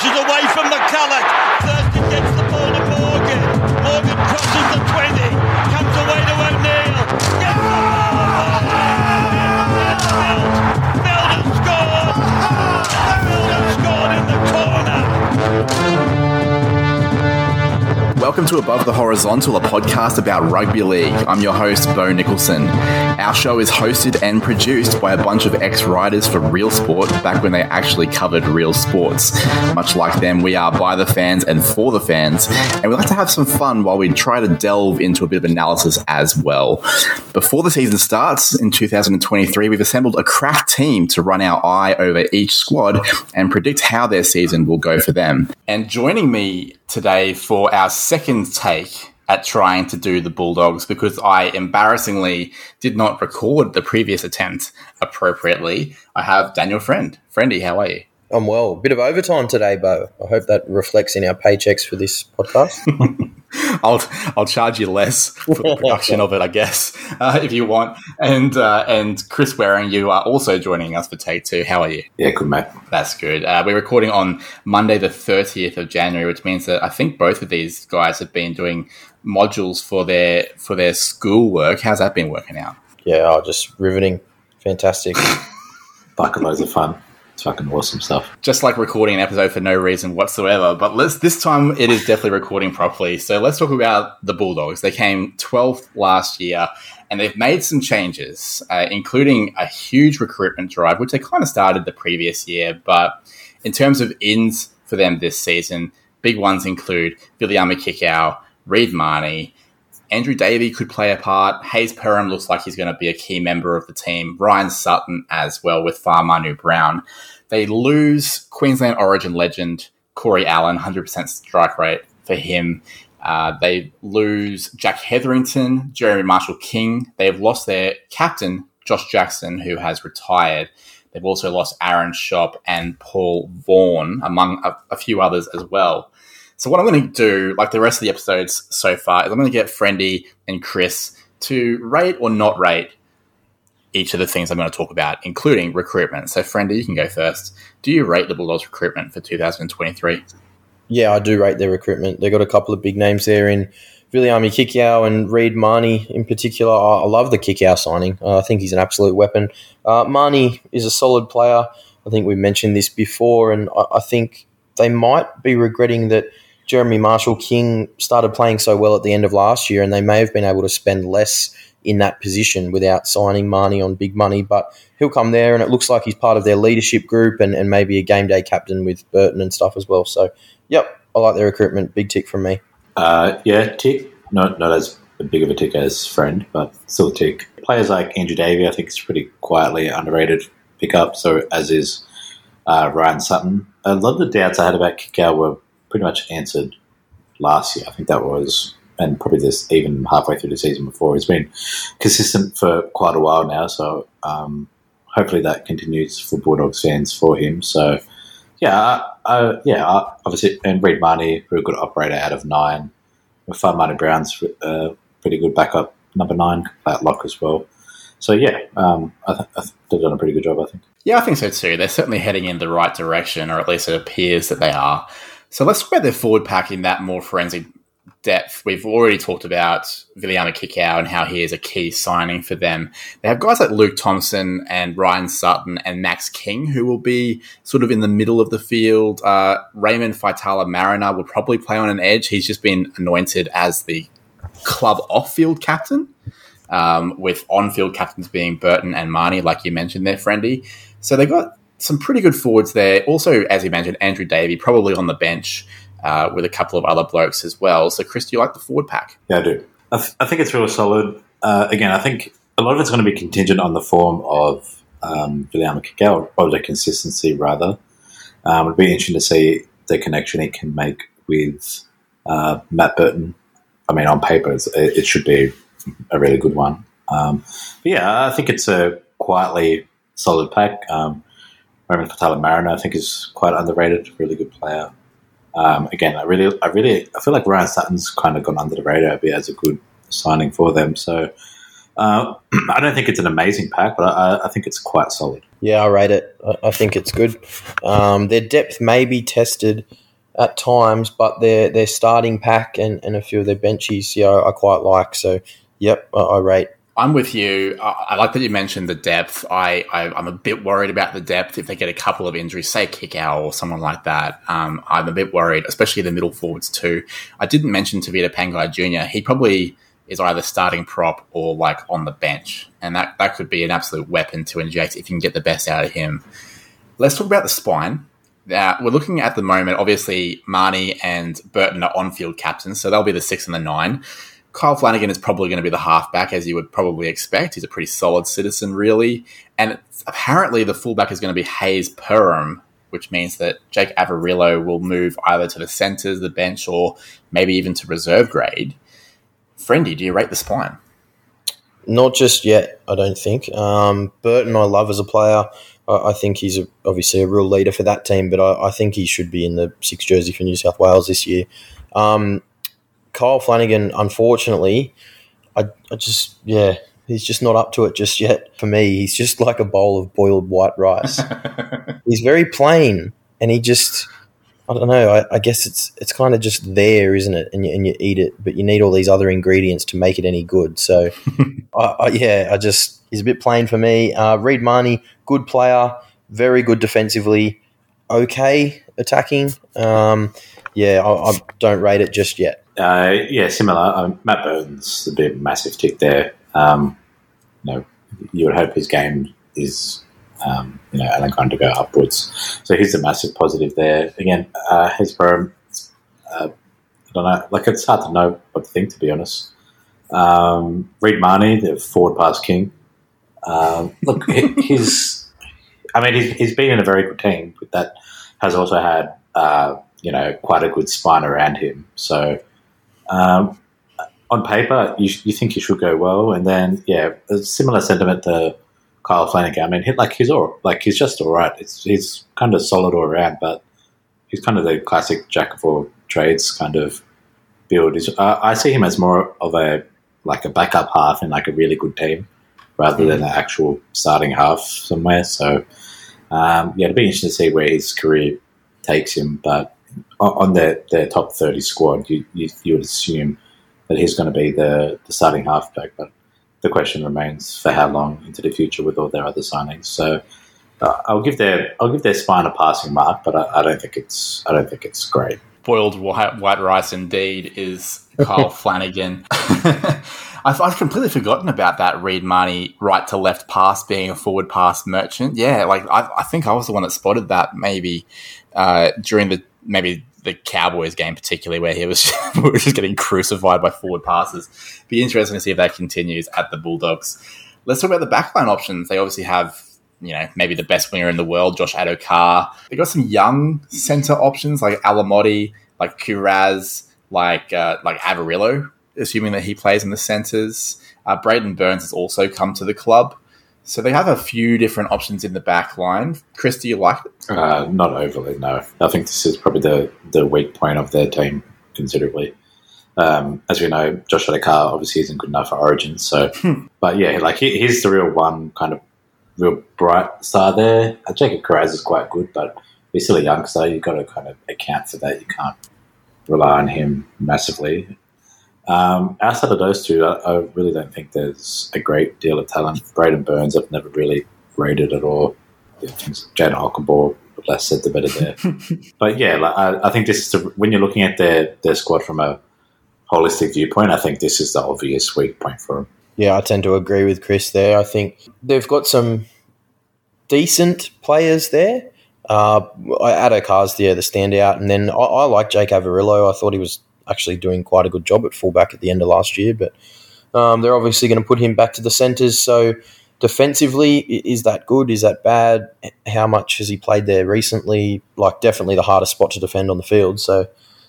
pushes away from McCulloch. Welcome to Above the Horizontal, a podcast about rugby league. I'm your host, Bo Nicholson. Our show is hosted and produced by a bunch of ex writers for Real Sport back when they actually covered real sports. Much like them, we are by the fans and for the fans, and we like to have some fun while we try to delve into a bit of analysis as well. Before the season starts in 2023, we've assembled a crack team to run our eye over each squad and predict how their season will go for them. And joining me today for our second take at trying to do the Bulldogs because I embarrassingly did not record the previous attempt appropriately. I have Daniel Friend. Friendy, how are you? I'm well. A bit of overtime today, Bo. I hope that reflects in our paychecks for this podcast. I'll I'll charge you less for the production of it, I guess, uh, if you want. And uh, and Chris Waring, you are also joining us for take two. How are you? Yeah, good mate. That's good. Uh, we're recording on Monday, the thirtieth of January, which means that I think both of these guys have been doing modules for their for their schoolwork. How's that been working out? Yeah, oh, just riveting, fantastic. Bucket loads of fun. It's fucking awesome stuff. Just like recording an episode for no reason whatsoever. But let's this time it is definitely recording properly. So let's talk about the Bulldogs. They came 12th last year and they've made some changes, uh, including a huge recruitment drive, which they kind of started the previous year. But in terms of ins for them this season, big ones include Viliami Kikau, Reed Mahoney, Andrew Davey could play a part. Hayze Perham looks like he's going to be a key member of the team. Ryan Sutton as well with Fa'amanu Brown. They lose Queensland Origin legend Corey Allan, 100% strike rate for him. Uh, they lose Jack Hetherington, Jeremy Marshall King. They've lost their captain, Josh Jackson, who has retired. They've also lost Aaron Schoupp and Paul Vaughan, among a, a few others as well. So what I'm going to do, like the rest of the episodes so far, is I'm going to get Friendy and Chris to rate or not rate each of the things I'm going to talk about, including recruitment. So, Friendy, you can go first. Do you rate the Bulldogs recruitment for 2023? Yeah, I do rate their recruitment. They've got a couple of big names there in Viliami Kikau and Reed Mahoney in particular. I love the Kikau signing. Uh, I think he's an absolute weapon. Uh, Mahoney is a solid player. I think we mentioned this before, and I, I think they might be regretting that – Jeremy Marshall King started playing so well at the end of last year, and they may have been able to spend less in that position without signing Mahoney on big money. But he'll come there, and it looks like he's part of their leadership group and, and maybe a game day captain with Burton and stuff as well. So, yep, I like their recruitment. Big tick from me. Uh, yeah, tick. Not not as big of a tick as friend, but still a tick. Players like Andrew Davey, I think, is pretty quietly underrated pickup. So as is uh, Ryan Sutton. A lot of the doubts I had about Kikau were pretty much answered last year. I think that was, and probably this even halfway through the season before. He's been consistent for quite a while now, so um, hopefully that continues for Bulldogs fans for him. So, yeah, uh, yeah, obviously, and Reed Mahoney, a good operator out of nine. Fa'amanu Brown's uh, pretty good backup number nine, play at lock as well. So yeah, um, I, th- I th- they've done a pretty good job. I think. Yeah, I think so too. They're certainly heading in the right direction, or at least it appears that they are. So let's talk about their forward pack in that more forensic depth. We've already talked about Viliami Kikau and how he is a key signing for them. They have guys like Luke Thompson and Ryan Sutton and Max King who will be sort of in the middle of the field. Uh, Raymond Faitala Mariner will probably play on an edge. He's just been anointed as the club off-field captain. Um, with on-field captains being Burton and Mahoney, like you mentioned there, Friendy. So they've got some pretty good forwards there. Also, as you mentioned, Andrew Davey probably on the bench uh, with a couple of other blokes as well. So, Chris, do you like the forward pack? Yeah, I do. I, th- I think it's really solid. Uh, again, I think a lot of it's going to be contingent on the form of um, Kikau, or the consistency, rather. Um, it'd be interesting to see the connection he can make with uh, Matt Burton. I mean, on paper, it should be a really good one. Um, yeah, I think it's a quietly solid pack. Um, Raymond Faitala Mariner, I think, is quite underrated. Really good player. Um, again, I really, I really, I feel like Ryan Sutton's kind of gone under the radar a bit as a good signing for them. So, Uh, I don't think it's an amazing pack, but I, I think it's quite solid. Yeah, I rate it. I, think it's good. Um, their depth may be tested at times, but their their starting pack and, and a few of their benches, yeah, I, I quite like. So, yep, I, I rate. I'm with you. I, I like that you mentioned the depth. I, I am a bit worried about the depth if they get a couple of injuries, say Kikau or someone like that. Um, I'm a bit worried, especially the middle forwards too. I didn't mention Tevita Pangai Jr. He probably is either starting prop or like on the bench, and that that could be an absolute weapon to inject if you can get the best out of him. Let's talk about the spine. Now we're looking at the moment. Obviously, Mahoney and Burton are on-field captains, so they'll be the six and the nine. Kyle Flanagan is probably going to be the halfback, as you would probably expect. He's a pretty solid citizen, really. And apparently, the fullback is going to be Hayze Perham, which means that Jake Averillo will move either to the centres, the bench, or maybe even to reserve grade. Friendy, do you rate the spine? Not just yet, I don't think. Um, Burton, I love as a player. I, I think he's a, obviously a real leader for that team, but I, I, think he should be in the six jersey for New South Wales this year. Um, Kyle Flanagan, unfortunately, I, I just, yeah, he's just not up to it just yet. For me, he's just like a bowl of boiled white rice. he's very plain, and he just, I don't know. I, I guess it's it's kind of just there, isn't it? And you, and you eat it, but you need all these other ingredients to make it any good. So, I, I, yeah, I just he's a bit plain for me. Uh, Reed Mahoney, good player, very good defensively, okay attacking. Um, yeah, I, I don't rate it just yet. Uh, yeah, similar. Um, Matt Burton's a bit massive tick there. Um, you know, you would hope his game is, um, you know, Alan to go upwards. So he's a massive positive there. Again, uh, Hayze Perham, uh, I don't know, like it's hard to know what to think, to be honest. Um, Reed Mahoney, the forward pass king. Um, look, he's, I mean, he's, he's been in a very good team, but that has also had, uh, you know, quite a good spine around him. So, um, on paper, you, you think he should go well, and then yeah, a similar sentiment to Kyle Flanagan. I mean, he, like he's all like he's just all right. It's he's kind of solid all around, but he's kind of the classic jack of all trades kind of build. Uh, I see him as more of a like a backup half in like a really good team rather than an actual starting half somewhere. So um, yeah, it'll be interesting to see where his career takes him, but on their, their top 30 squad, you, you, you would assume that he's going to be the, the starting halfback. But the question remains for how long into the future with all their other signings. So uh, I'll give their I'll give their spine a passing mark, but I, I don't think it's I don't think it's great. Boiled white, white rice indeed is Kyle Flanagan. I've, I've, completely forgotten about that Reed Mahoney right to left pass being a forward pass merchant. Yeah, like I, I think I was the one that spotted that maybe uh, during the maybe the Cowboys game, particularly where he was, just getting crucified by forward passes. Be interesting to see if that continues at the Bulldogs. Let's talk about the backline options. They obviously have, you know, maybe the best winger in the world, Josh Addo-Carr. They got some young center options like Alamoti, like Kiraz, like uh, like Averillo, assuming that he plays in the centers. Uh, Braidon Burns has also come to the club. So they have a few different options in the back line. Chris, do you like it? Uh, not overly, no. I think this is probably the, the weak point of their team considerably. Um, as we know, Josh Addo-Carr obviously isn't good enough for Origin. So, hmm. but yeah, like he, he's the real one kind of real bright star there. Uh, Jacob Kiraz is quite good, but he's still a youngster. You've got to kind of account for that. You can't rely on him massively. Um, outside of those two, I, I, really don't think there's a great deal of talent. Braidon Burns, I've never really rated at all. Jayden Okunbor, less said the better there. but yeah, like, I, I, think this is the, when you're looking at their, their squad from a holistic viewpoint, I think this is the obvious weak point for them. Yeah, I tend to agree with Chris there. I think they've got some decent players there. Uh, Addo-Carr's the, the standout, and then I, I like Jake Averillo. I thought he was actually doing quite a good job at fullback at the end of last year. But um, they're obviously going to put him back to the centres. So defensively, is that good? Is that bad? How much has he played there recently? Like, definitely the hardest spot to defend on the field. So,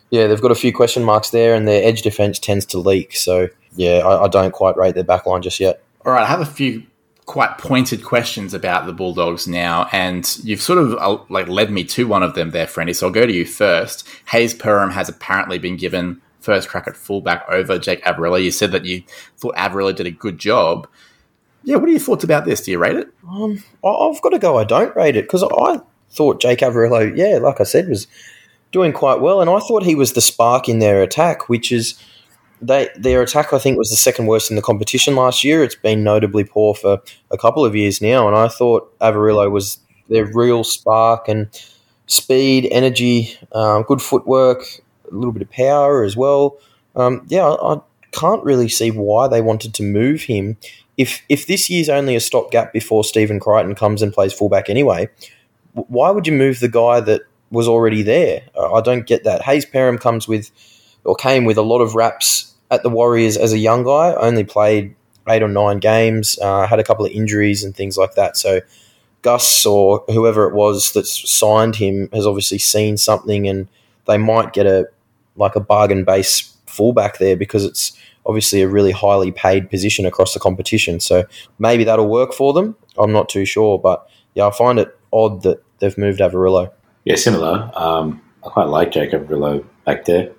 yeah, they've got a few question marks there, and their edge defence tends to leak. So, yeah, I, I don't quite rate their backline just yet. All right, I have a few quite pointed questions about the Bulldogs now, and you've sort of uh, like led me to one of them there, Friendy. So I'll go to you first. Hayze Perham has apparently been given first crack at fullback over Jake Averillo. You said that you thought Averillo did a good job. Yeah, what are your thoughts about this? Do you rate it? Um, I've got to go. I don't rate it because I thought Jake Averillo, yeah, like I said, was doing quite well, and I thought he was the spark in their attack, which is they their attack. I think was the second worst in the competition last year. It's been notably poor for a couple of years now, and I thought Averillo was their real spark and speed, energy, um, good footwork, a little bit of power as well. Um, yeah, I, I can't really see why they wanted to move him. If if this year's only a stopgap before Stephen Crichton comes and plays fullback anyway, why would you move the guy that was already there? I don't get that. Hayes Perham comes with or came with a lot of raps at the Warriors as a young guy. Only played eight or nine games, uh, had a couple of injuries and things like that. So Gus or whoever it was that's signed him has obviously seen something, and they might get a like a bargain base fullback there because it's obviously a really highly paid position across the competition. So maybe that'll work for them. I'm not too sure, but yeah, I find it odd that they've moved Averillo. Yeah, similar. Um, I quite like Jake Averillo back there.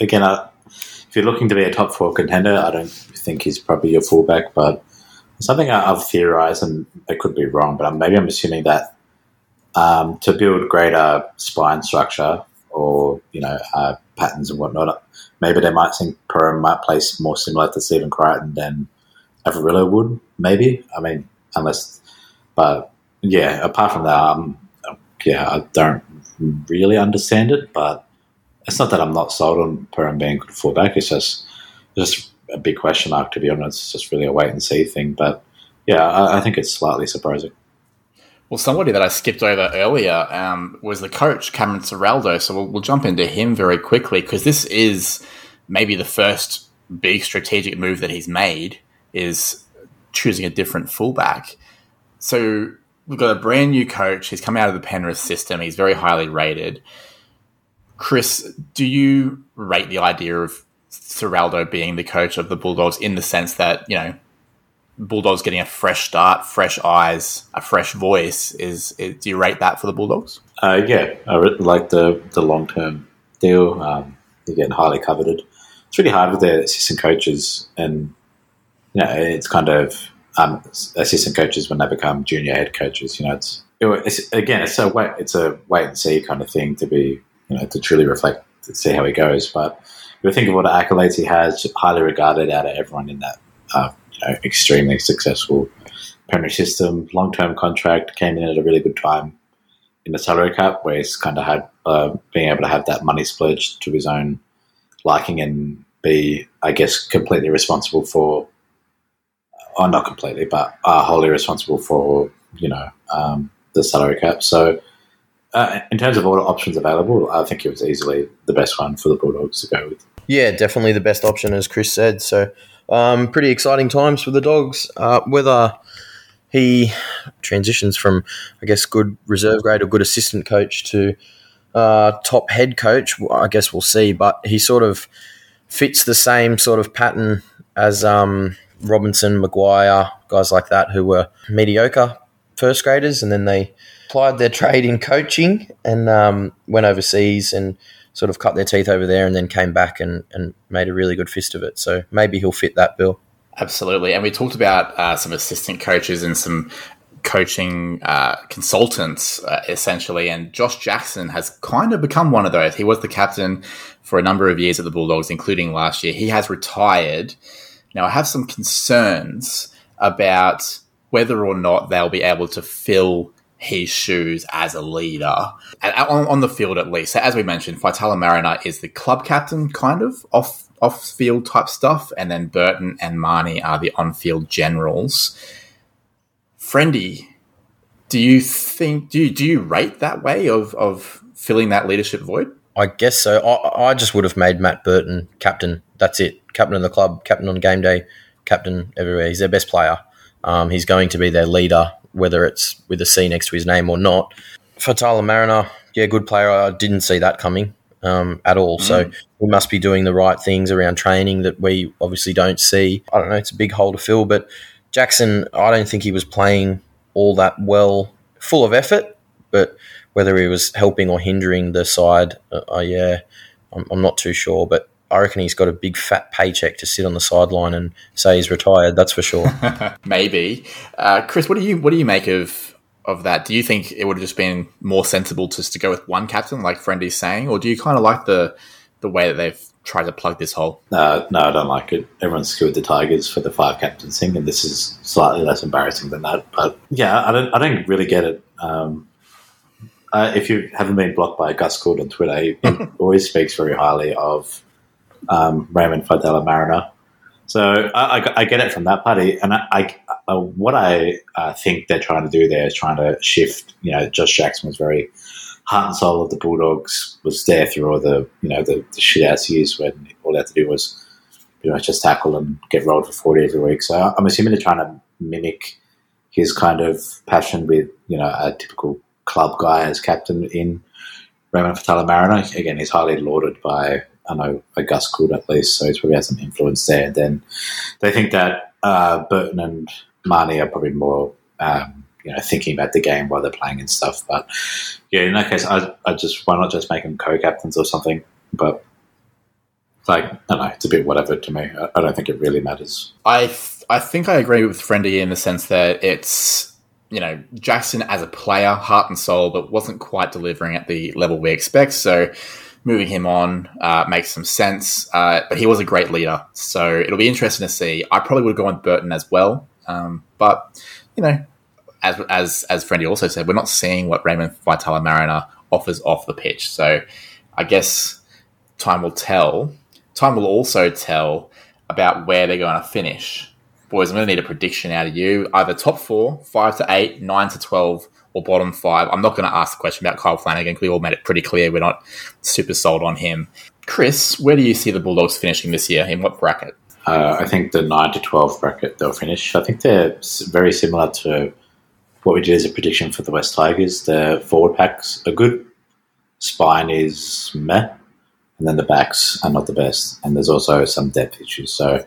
Again, I, if you're looking to be a top four contender, I don't think he's probably your fullback, but something I- I've theorized, and I could be wrong, but maybe I'm assuming that um, to build greater spine structure or you know uh, patterns and whatnot, maybe they might think Perham might play more similar to Stephen Crichton than Averillo would. Maybe I mean, unless, but yeah. Apart from that, um, yeah, I don't really understand it, but it's not that I'm not sold on Perham being good fullback. It's just just a big question mark to be honest. It's just really a wait and see thing. But yeah, I, I think it's slightly surprising. Well, somebody that I skipped over earlier um, was the coach, Cameron Ciraldo. So we'll, we'll jump into him very quickly because this is maybe the first big strategic move that he's made is choosing a different fullback. So we've got a brand new coach. He's come out of the Penrith system. He's very highly rated. Chris, do you rate the idea of Ciraldo being the coach of the Bulldogs in the sense that, you know, Bulldogs getting a fresh start, fresh eyes, a fresh voice. Is, is do you rate that for the Bulldogs? Uh, yeah, I like the the long term deal. Um, they're getting highly coveted. It's really hard with their assistant coaches, and you know, it's kind of um, assistant coaches when they become junior head coaches. You know, it's, it's again, it's a wait, it's a wait and see kind of thing to be, you know, to truly reflect, to see how he goes. But if you think of all the accolades he has, highly regarded out of everyone in that, uh, you know, extremely successful Penrith system, long term contract, came in at a really good time in the salary cap, where he's kind of had uh, being able to have that money split to his own liking and be, I guess, completely responsible for, or not completely, but uh, wholly responsible for, you know, um, the salary cap. So, uh, in terms of all the options available, I think it was easily the best one for the Bulldogs to go with. Yeah, definitely the best option, as Chris said. So, um, pretty exciting times for the Dogs. Uh, whether he transitions from, I guess, good reserve grade or good assistant coach to uh, top head coach, I guess we'll see. But he sort of fits the same sort of pattern as um, Robinson, Maguire, guys like that who were mediocre first graders, and then they applied their trade in coaching and um, went overseas and sort of cut their teeth over there and then came back and, and made a really good fist of it. So maybe he'll fit that bill. Absolutely. And we talked about uh, some assistant coaches and some coaching uh, consultants, uh, essentially. And Josh Jackson has kind of become one of those. He was the captain for a number of years at the Bulldogs, including last year. He has retired. Now, I have some concerns about whether or not they'll be able to fill his shoes as a leader on, on the field at least. So as we mentioned, Faitala Mariner is the club captain, kind of off off field type stuff, and then Burton and Mahoney are the on field generals. Friendy, do you think do you, do you rate that way of of filling that leadership void? I guess so. I, I just would have made Matt Burton captain. That's it. Captain of the club, captain on game day, captain everywhere. He's their best player. Um, he's going to be their leader, whether it's with a C next to his name or not. Faitala Mariner, yeah, good player. I didn't see that coming um, at all. Mm. So we must be doing the right things around training that we obviously don't see. I don't know. It's a big hole to fill, but Jackson, I don't think he was playing all that well, full of effort, but whether he was helping or hindering the side, uh, uh, yeah, I'm, I'm, not too sure. But I reckon he's got a big fat paycheck to sit on the sideline and say he's retired. That's for sure. Maybe, uh, Chris. What do you what do you make of of that? Do you think it would have just been more sensible just to go with one captain, like Friendy's saying, or do you kind of like the the way that they've tried to plug this hole? No, no, I don't like it. Everyone screwed the Tigers for the five captains thing, and this is slightly less embarrassing than that. But yeah, I don't, I don't really get it. Um, uh, if you haven't been blocked by Gus Gould on Twitter, he, he always speaks very highly of um, Raymond Faitala Mariner. So I, I, I, get it from that party, and I, I uh, what I uh, think they're trying to do there is trying to shift. You know, Josh Jackson was very heart and soul of the Bulldogs, was there through all the you know the, the shit ass years when all they had to do was pretty much just tackle and get rolled for forty every week. So I'm assuming they're trying to mimic his kind of passion with you know a typical club guy as captain in Raymond Faitala Mariner. Again, he's highly lauded by I know Gus Gould at least, so he's probably had some influence there. Then they think that uh, Burton and Mahoney are probably more, um, you know, thinking about the game while they're playing and stuff. But yeah, in that case, I, I just why not just make them co-captains or something? But like, I don't know, it's a bit whatever to me. I, I don't think it really matters. I th- I think I agree with Friendy in the sense that it's you know, Jackson as a player, heart and soul, but wasn't quite delivering at the level we expect. So moving him on uh, makes some sense. Uh, but he was a great leader, so it'll be interesting to see. I probably would gone with Burton as well, um, but you know, as as as Friendy also said, we're not seeing what Raymond Faitala Mariner offers off the pitch. So I guess time will tell. Time will also tell about where they're going to finish. Boys, I'm going to need a prediction out of you. Either top four, five to eight, nine to twelve, or bottom five. I'm not going to ask the question about Kyle Flanagan because we all made it pretty clear we're not super sold on him. Chris, where do you see the Bulldogs finishing this year? In what bracket? Uh, I think the 9 to 12 bracket they'll finish. I think they're very similar to what we did as a prediction for the West Tigers. The forward packs are good, spine is meh, and then the backs are not the best. And there's also some depth issues. So,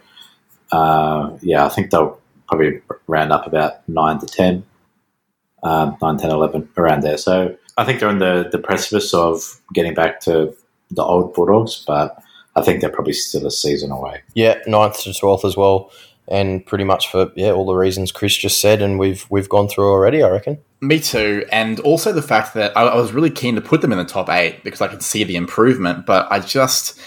uh, yeah, I think they'll probably round up about 9 to 10 um, 9, 10, 11, around there. So I think they're on the, the precipice of getting back to the old Bulldogs, but I think they're probably still a season away. Yeah, 9th to 12th as well. And pretty much for yeah all the reasons Chris just said, and we've we've gone through already. I reckon. Me too, and also the fact that I, I was really keen to put them in the top eight because I could see the improvement, but I just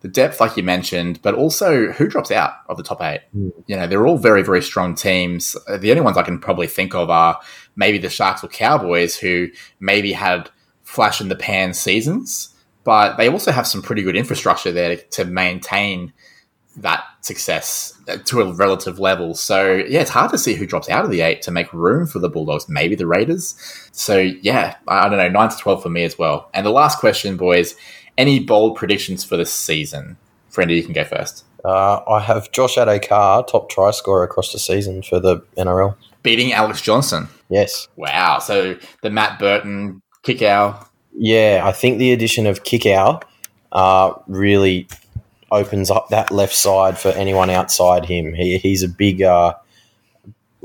the depth, like you mentioned, but also who drops out of the top eight. Mm. You know, they're all very, very strong teams. The only ones I can probably think of are maybe the Sharks or Cowboys, who maybe had flash in the pan seasons, but they also have some pretty good infrastructure there to, to maintain that success to a relative level. So yeah, it's hard to see who drops out of the eight to make room for the Bulldogs. Maybe the Raiders. So yeah, I don't know, nine to twelve for me as well. And the last question, boys any bold predictions for the season? Friendy, you can go first. Uh, I have Josh Addo-Carr, top try scorer across the season for the NRL. Beating Alex Johnson. Yes. Wow. So the Matt Burton Kikau. Yeah, I think the addition of Kikau uh, really opens up that left side for anyone outside him. He, he's a big, uh,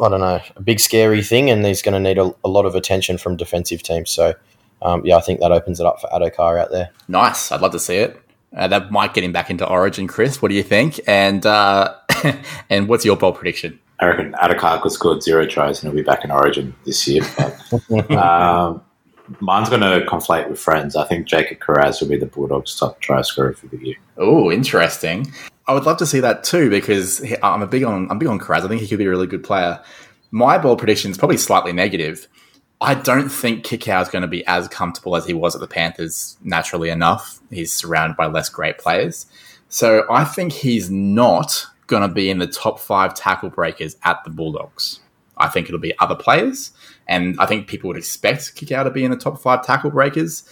I don't know, a big scary thing, and he's going to need a, a, lot of attention from defensive teams. So um, yeah, I think that opens it up for Addo-Carr out there. Nice. I'd love to see it. Uh, that might get him back into Origin, Chris. What do you think? And uh, and what's your bold prediction? I reckon Addo-Carr could score zero tries and he'll be back in Origin this year. But, um, mine's going to conflate with friends. I think Jacob Kiraz will be the Bulldogs' top try scorer for the year. Oh, interesting. I would love to see that too because I'm a big on I'm big on Kiraz. I think he could be a really good player. My bold prediction is probably slightly negative. I don't think Kikau is going to be as comfortable as he was at the Panthers naturally enough. He's surrounded by less great players. So I think he's not going to be in the top five tackle breakers at the Bulldogs. I think it'll be other players. And I think people would expect Kikau to be in the top five tackle breakers,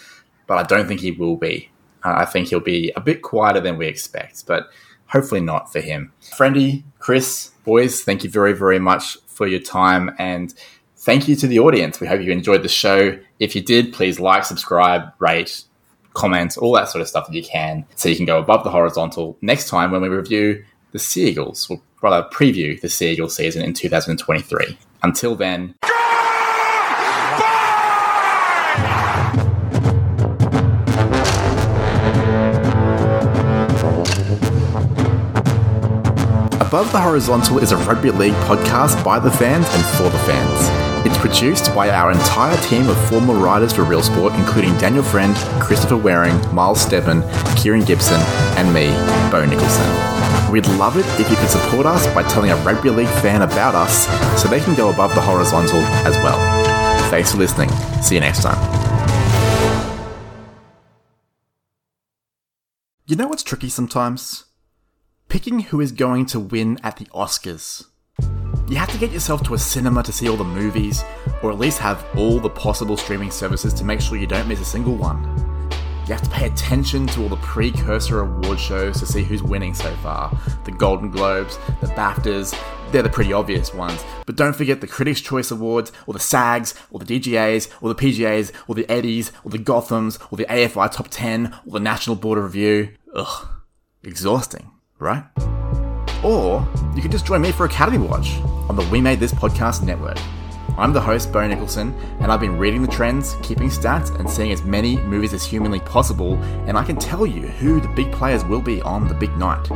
but I don't think he will be. Uh, I think he'll be a bit quieter than we expect, but hopefully not for him. Friendy, Chris, boys, thank you very, very much for your time. And thank you to the audience. We hope you enjoyed the show. If you did, please like, subscribe, rate, comment, all that sort of stuff that you can, so you can go above the horizontal next time when we review the Seagulls, or rather preview the Seagull season in 2023. Until then. Above the Horizontal is a rugby league podcast by the fans and for the fans. It's produced by our entire team of former writers for Real Sport, including Daniel Friend, Christopher Waring, Miles Stebbin, Kieran Gibson, and me, Bo Nicholson. We'd love it if you could support us by telling a rugby league fan about us so they can go above the horizontal as well. Thanks for listening. See you next time. You know what's tricky sometimes? Picking who is going to win at the Oscars. You have to get yourself to a cinema to see all the movies, or at least have all the possible streaming services to make sure you don't miss a single one. You have to pay attention to all the precursor award shows to see who's winning so far. The Golden Globes, the BAFTAs, they're the pretty obvious ones. But don't forget the Critics' Choice Awards, or the SAGs, or the DGAs, or the PGAs, or the Eddies, or the Gothams, or the AFI Top 10, or the National Board of Review. Ugh. Exhausting, right? Or you can just join me for Academy Watch on the We Made This Podcast network. I'm the host, Bo Nicholson, and I've been reading the trends, keeping stats, and seeing as many movies as humanly possible, and I can tell you who the big players will be on the big night.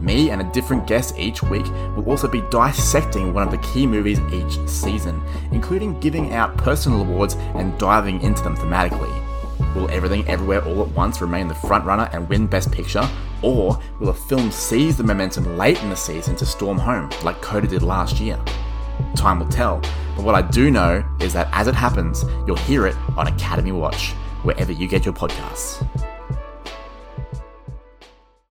Me and a different guest each week will also be dissecting one of the key movies each season, including giving out personal awards and diving into them thematically. Will Everything Everywhere All at Once remain the frontrunner and win Best Picture? Or will a film seize the momentum late in the season to storm home, like Coda did last year? Time will tell, but what I do know is that as it happens, you'll hear it on Academy Watch, wherever you get your podcasts.